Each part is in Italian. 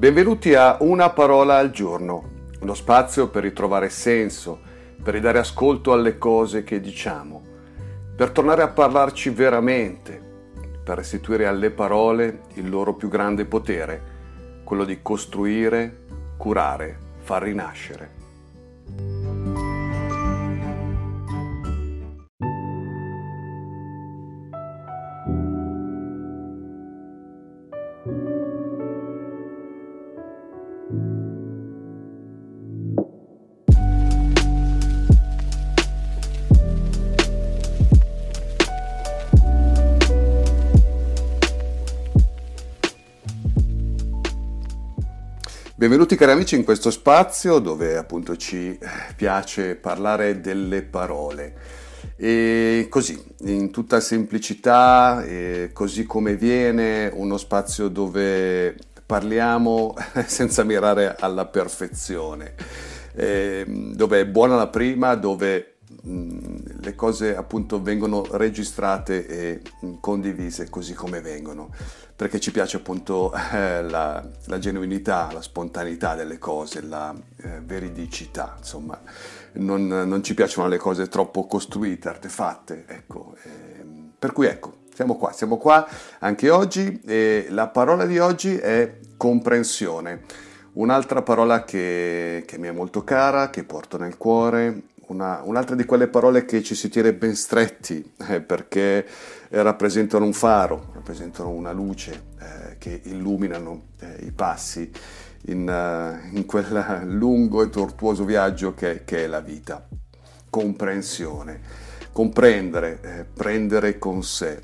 Benvenuti a Una parola al giorno, uno spazio per ritrovare senso, per ridare ascolto alle cose che diciamo, per tornare a parlarci veramente, per restituire alle parole il loro più grande potere, quello di costruire, curare, far rinascere. Benvenuti cari amici in questo spazio dove appunto ci piace parlare delle parole. E così, in tutta semplicità, così come viene, uno spazio dove parliamo senza mirare alla perfezione, dove è buona la prima, dove le cose appunto vengono registrate e condivise così come vengono perché ci piace appunto eh, la, la, genuinità, la spontaneità delle cose, la eh, veridicità, insomma, non, non, ci piacciono le cose troppo costruite, artefatte, ecco. Eh, per cui ecco, siamo qua, siamo qua anche oggi e la parola di oggi è comprensione, un'altra parola che, che mi è molto cara, che porto nel cuore, una, un'altra di quelle parole che ci si tiene ben stretti eh, perché rappresentano un faro, rappresentano una luce eh, che illuminano eh, i passi in, uh, in, quel lungo e tortuoso viaggio che, che è la vita. Comprensione, comprendere, eh, prendere con sé.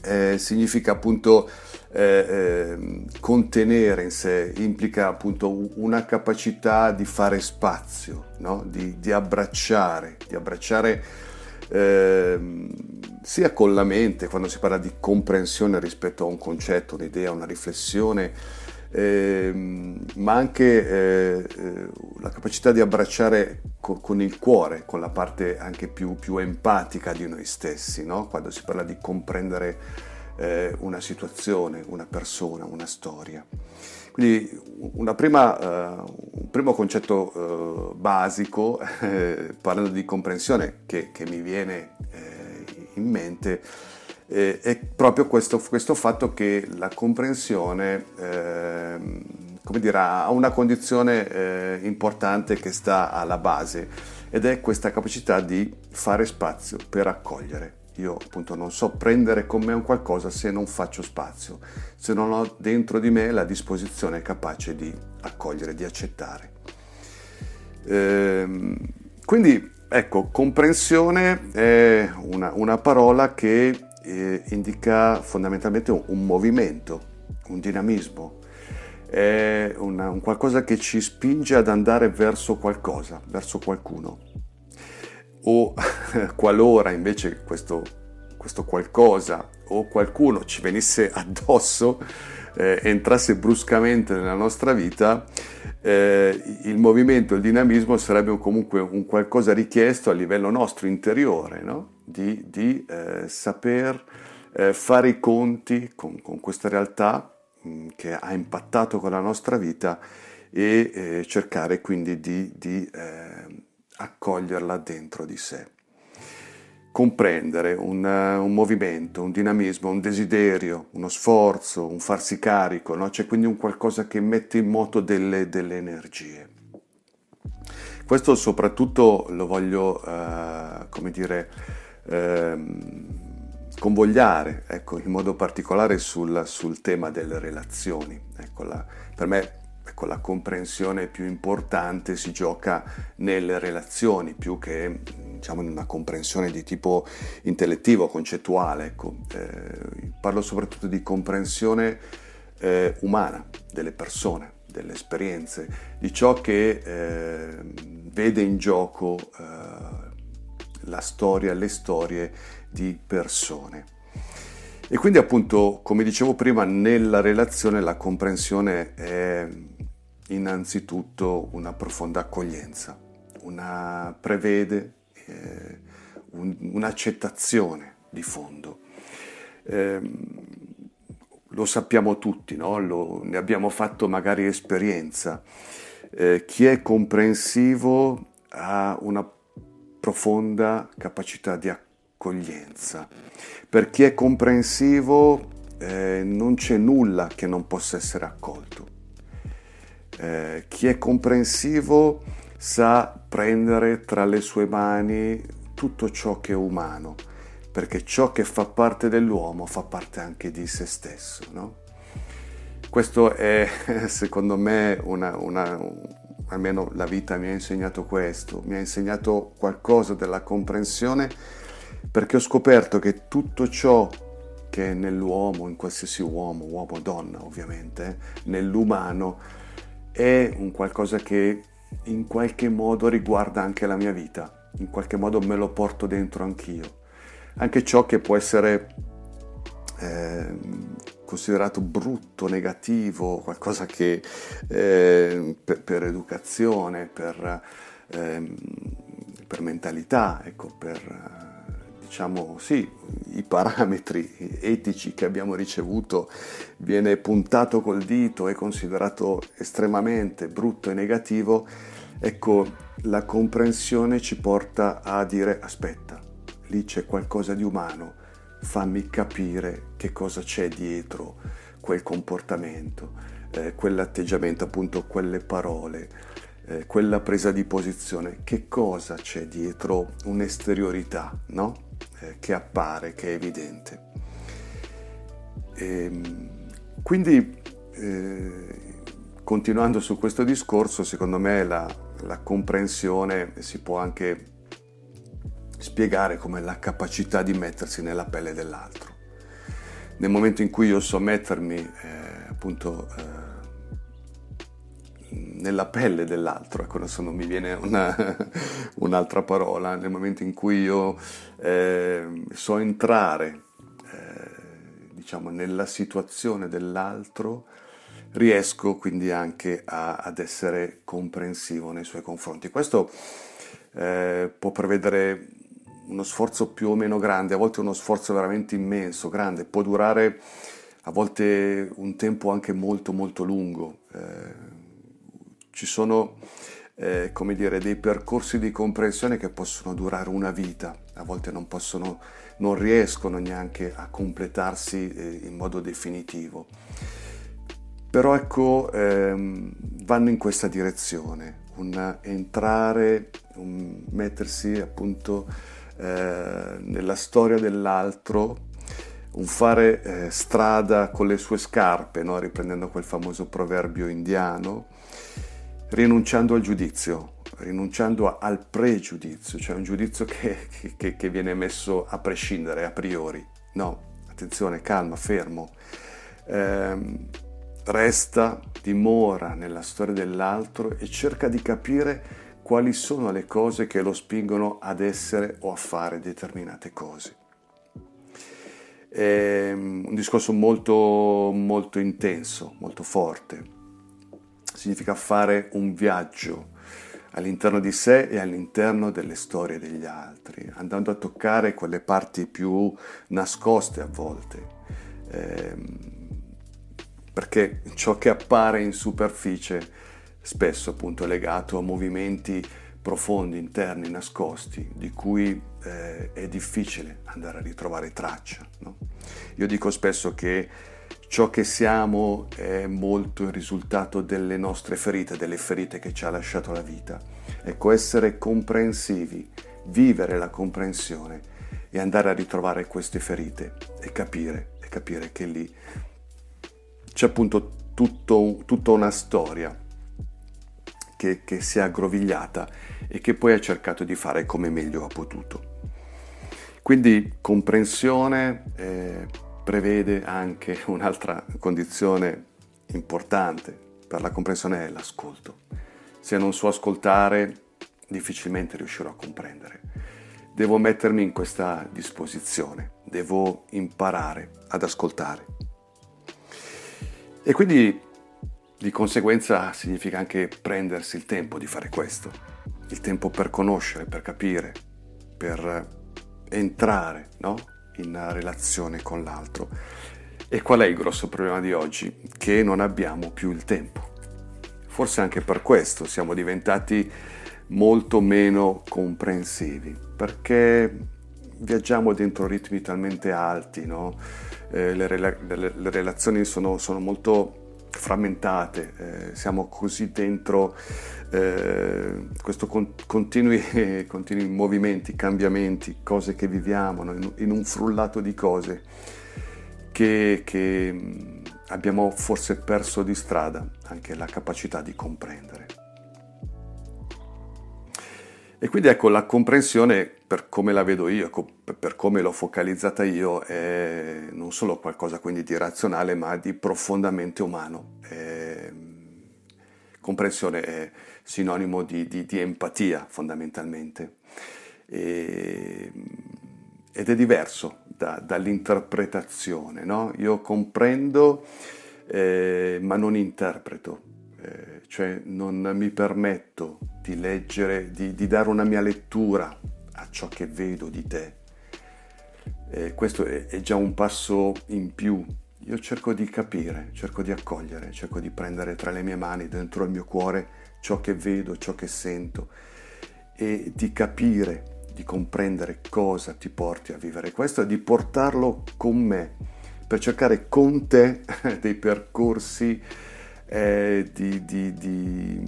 Eh, significa appunto eh, eh, contenere in sé, implica appunto una capacità di fare spazio, no? di, di, abbracciare, di abbracciare eh, sia con la mente, quando si parla di comprensione rispetto a un concetto, un'idea, una riflessione, eh, ma anche eh, eh, la capacità di abbracciare co- con il cuore, con la parte anche più, più empatica di noi stessi, no? quando si parla di comprendere eh, una situazione, una persona, una storia. Quindi prima, eh, un primo concetto eh, basico, eh, parlando di comprensione, che, che mi viene eh, in mente, eh, è proprio questo, questo, fatto che la comprensione ehm, come dire, ha una condizione importante che sta alla base ed è questa capacità di fare spazio per accogliere io appunto non so prendere con me un qualcosa se non faccio spazio, se non ho dentro di me la disposizione capace di accogliere, di accettare. Ehm, quindi ecco, comprensione è una, una parola che eh, indica fondamentalmente un, un, movimento, un dinamismo, è una, un qualcosa che ci spinge ad andare verso qualcosa, verso qualcuno o qualora invece questo, questo, qualcosa o qualcuno ci venisse addosso, eh, entrasse bruscamente nella nostra vita, eh, il movimento, il dinamismo sarebbe comunque un qualcosa richiesto a livello nostro interiore, no? di, di eh, saper eh, fare i conti con, con questa realtà mm, che ha impattato con la nostra vita e eh, cercare quindi di, di eh, accoglierla dentro di sé. Comprendere un, un, movimento, un dinamismo, un desiderio, uno sforzo, un farsi carico, no? c'è quindi un qualcosa che mette in moto delle, delle energie. Questo soprattutto lo voglio, uh, come dire, uh, convogliare, ecco, in modo particolare sul, sul tema delle relazioni. Ecco, la, per me ecco, la comprensione più importante si gioca nelle relazioni più che diciamo, in una comprensione di tipo intellettivo, concettuale. Ecco. Eh, parlo soprattutto di comprensione eh, umana delle persone, delle esperienze, di ciò che eh, vede in gioco eh, la storia, le storie di persone. E quindi appunto, come dicevo prima, nella relazione la comprensione è innanzitutto una profonda accoglienza, una, prevede eh, un, un'accettazione di fondo. Eh, lo sappiamo tutti, no? lo, ne abbiamo fatto magari esperienza. Eh, chi è comprensivo ha una profonda capacità di accoglienza. Per chi è comprensivo eh, non c'è nulla che non possa essere accolto. Eh, chi è comprensivo sa prendere tra le sue mani tutto ciò che è umano, perché ciò che fa parte dell'uomo fa parte anche di se stesso. No? Questo è, secondo me, una, una, almeno la vita mi ha insegnato questo, mi ha insegnato qualcosa della comprensione, perché ho scoperto che tutto ciò che è nell'uomo, in qualsiasi uomo, uomo o donna ovviamente, nell'umano, è un qualcosa che in qualche modo riguarda anche la mia vita, in qualche modo me lo porto dentro anch'io. Anche ciò che può essere eh, considerato brutto, negativo, qualcosa che eh, per, per, educazione, per, eh, per mentalità, ecco, per diciamo sì, i parametri etici che abbiamo ricevuto viene puntato col dito e considerato estremamente brutto e negativo, ecco, la comprensione ci porta a dire aspetta, lì c'è qualcosa di umano, fammi capire che cosa c'è dietro quel comportamento, eh, quell'atteggiamento, appunto quelle parole, eh, quella presa di posizione, che cosa c'è dietro un'esteriorità, no? Eh, che appare, che è evidente. E, ehm, quindi, eh, continuando su questo discorso, secondo me la, la comprensione si può anche spiegare come la capacità di mettersi nella pelle dell'altro. Nel momento in cui io so mettermi eh, appunto eh, nella pelle dell'altro, ecco adesso non mi viene una, un'altra parola, nel momento in cui io eh, so entrare eh, diciamo nella situazione dell'altro, riesco quindi anche a, ad essere comprensivo nei suoi confronti. Questo eh, può prevedere uno sforzo più o meno grande, a volte uno sforzo veramente immenso, grande, può durare a volte un tempo anche molto molto lungo. Eh, ci sono eh, come dire, dei percorsi di comprensione che possono durare una vita, a volte non, possono, non riescono neanche a completarsi eh, in modo definitivo. Però ecco, ehm, vanno in questa direzione, un entrare, un mettersi appunto eh, nella storia dell'altro, un fare eh, strada con le sue scarpe, no? riprendendo quel famoso proverbio indiano, rinunciando al giudizio, rinunciando al pregiudizio, cioè un giudizio che, che, che, viene messo a prescindere, a priori. No, attenzione, calma, fermo. Eh, resta, dimora nella storia dell'altro e cerca di capire quali sono le cose che lo spingono ad essere o a fare determinate cose. È un discorso molto, molto intenso, molto forte significa fare un viaggio all'interno di sé e all'interno delle storie degli altri, andando a toccare quelle parti più nascoste a volte, ehm, perché ciò che appare in superficie spesso appunto è legato a movimenti profondi, interni, nascosti, di cui eh, è difficile andare a ritrovare traccia. No? Io dico spesso che ciò che siamo è molto il risultato delle nostre ferite, delle ferite che ci ha lasciato la vita. Ecco, essere comprensivi, vivere la comprensione e andare a ritrovare queste ferite e capire, e capire che lì c'è appunto tutto, tutta una storia che, che si è aggrovigliata e che poi ha cercato di fare come meglio ha potuto. Quindi comprensione, eh, prevede anche un'altra condizione importante per la comprensione è l'ascolto. Se non so ascoltare, difficilmente riuscirò a comprendere. Devo mettermi in questa disposizione, devo imparare ad ascoltare. E quindi di conseguenza significa anche prendersi il tempo di fare questo, il tempo per conoscere, per capire, per entrare no? In relazione con l'altro. E qual è il grosso problema di oggi? Che non abbiamo più il tempo. Forse anche per questo siamo diventati molto meno comprensivi, perché viaggiamo dentro ritmi talmente alti, no? eh, le, rela- le, relazioni sono, sono molto frammentate, eh, siamo così dentro eh, questi con- continui, continui, movimenti, cambiamenti, cose che viviamo, no? in, in, un frullato di cose che, che abbiamo forse perso di strada anche la capacità di comprendere. E quindi ecco, la comprensione, per come la vedo io, per come l'ho focalizzata io, è non solo qualcosa quindi di razionale, ma di profondamente umano. È, comprensione è sinonimo di, di, di empatia, fondamentalmente. E, ed è diverso da, dall'interpretazione, no? Io comprendo, eh, ma non interpreto. Eh, cioè non mi permetto di leggere, di, di, dare una mia lettura ciò che vedo di te. Eh, questo è, è già un passo in più. Io cerco di capire, cerco di accogliere, cerco di prendere tra le mie mani, dentro il mio cuore, ciò che vedo, ciò che sento e di capire, di comprendere cosa ti porti a vivere questo e di portarlo con me per cercare con te dei percorsi eh, di, di, di,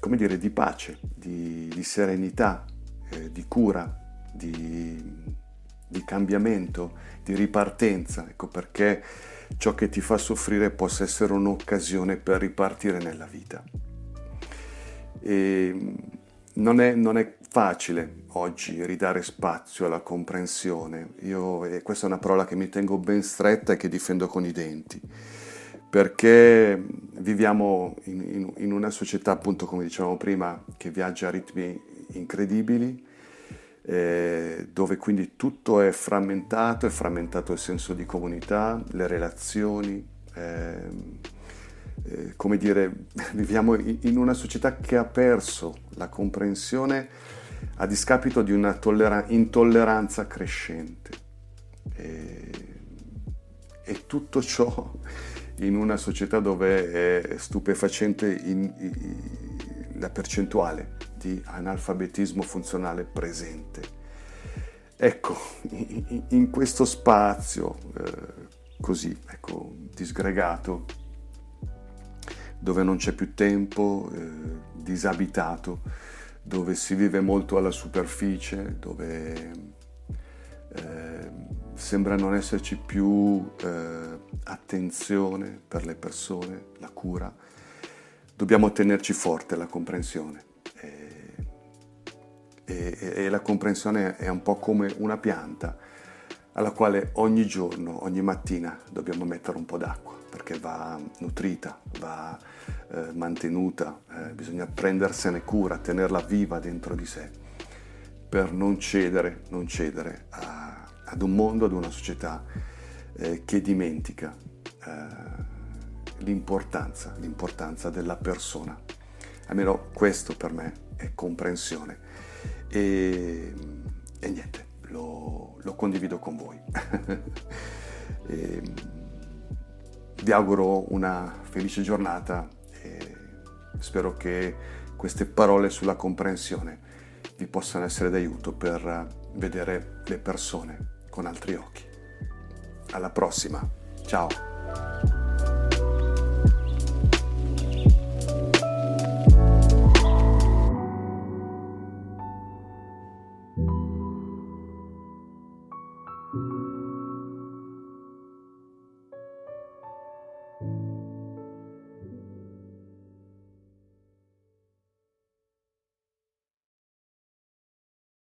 come dire, di pace, di, di serenità, eh, di cura, di, di cambiamento, di ripartenza. Ecco perché ciò che ti fa soffrire possa essere un'occasione per ripartire nella vita. E non è, non è facile oggi ridare spazio alla comprensione. Io, e questa è una parola che mi tengo ben stretta e che difendo con i denti perché viviamo in, in, in, una società, appunto come dicevamo prima, che viaggia a ritmi incredibili, eh, dove quindi tutto è frammentato, è frammentato il senso di comunità, le relazioni, eh, eh, come dire, viviamo in una società che ha perso la comprensione a discapito di una tollera- intolleranza crescente. E, e tutto ciò in una società dove è stupefacente in, in, la percentuale di analfabetismo funzionale presente. Ecco, in, questo spazio eh, così, ecco, disgregato, dove non c'è più tempo, eh, disabitato, dove si vive molto alla superficie, dove eh, sembra non esserci più eh, attenzione per le persone, la cura. Dobbiamo tenerci forte la comprensione. E, e, e la comprensione è un po' come una pianta alla quale ogni giorno, ogni mattina dobbiamo mettere un po' d'acqua perché va nutrita, va eh, mantenuta, eh, bisogna prendersene cura, tenerla viva dentro di sé per non cedere, non cedere a ad un mondo, ad una società eh, che dimentica eh, l'importanza, l'importanza della persona. Almeno questo per me è comprensione e, e niente, lo, lo, condivido con voi. e, vi auguro una felice giornata e spero che queste parole sulla comprensione vi possano essere d'aiuto per vedere le persone con altri occhi. Alla prossima, ciao!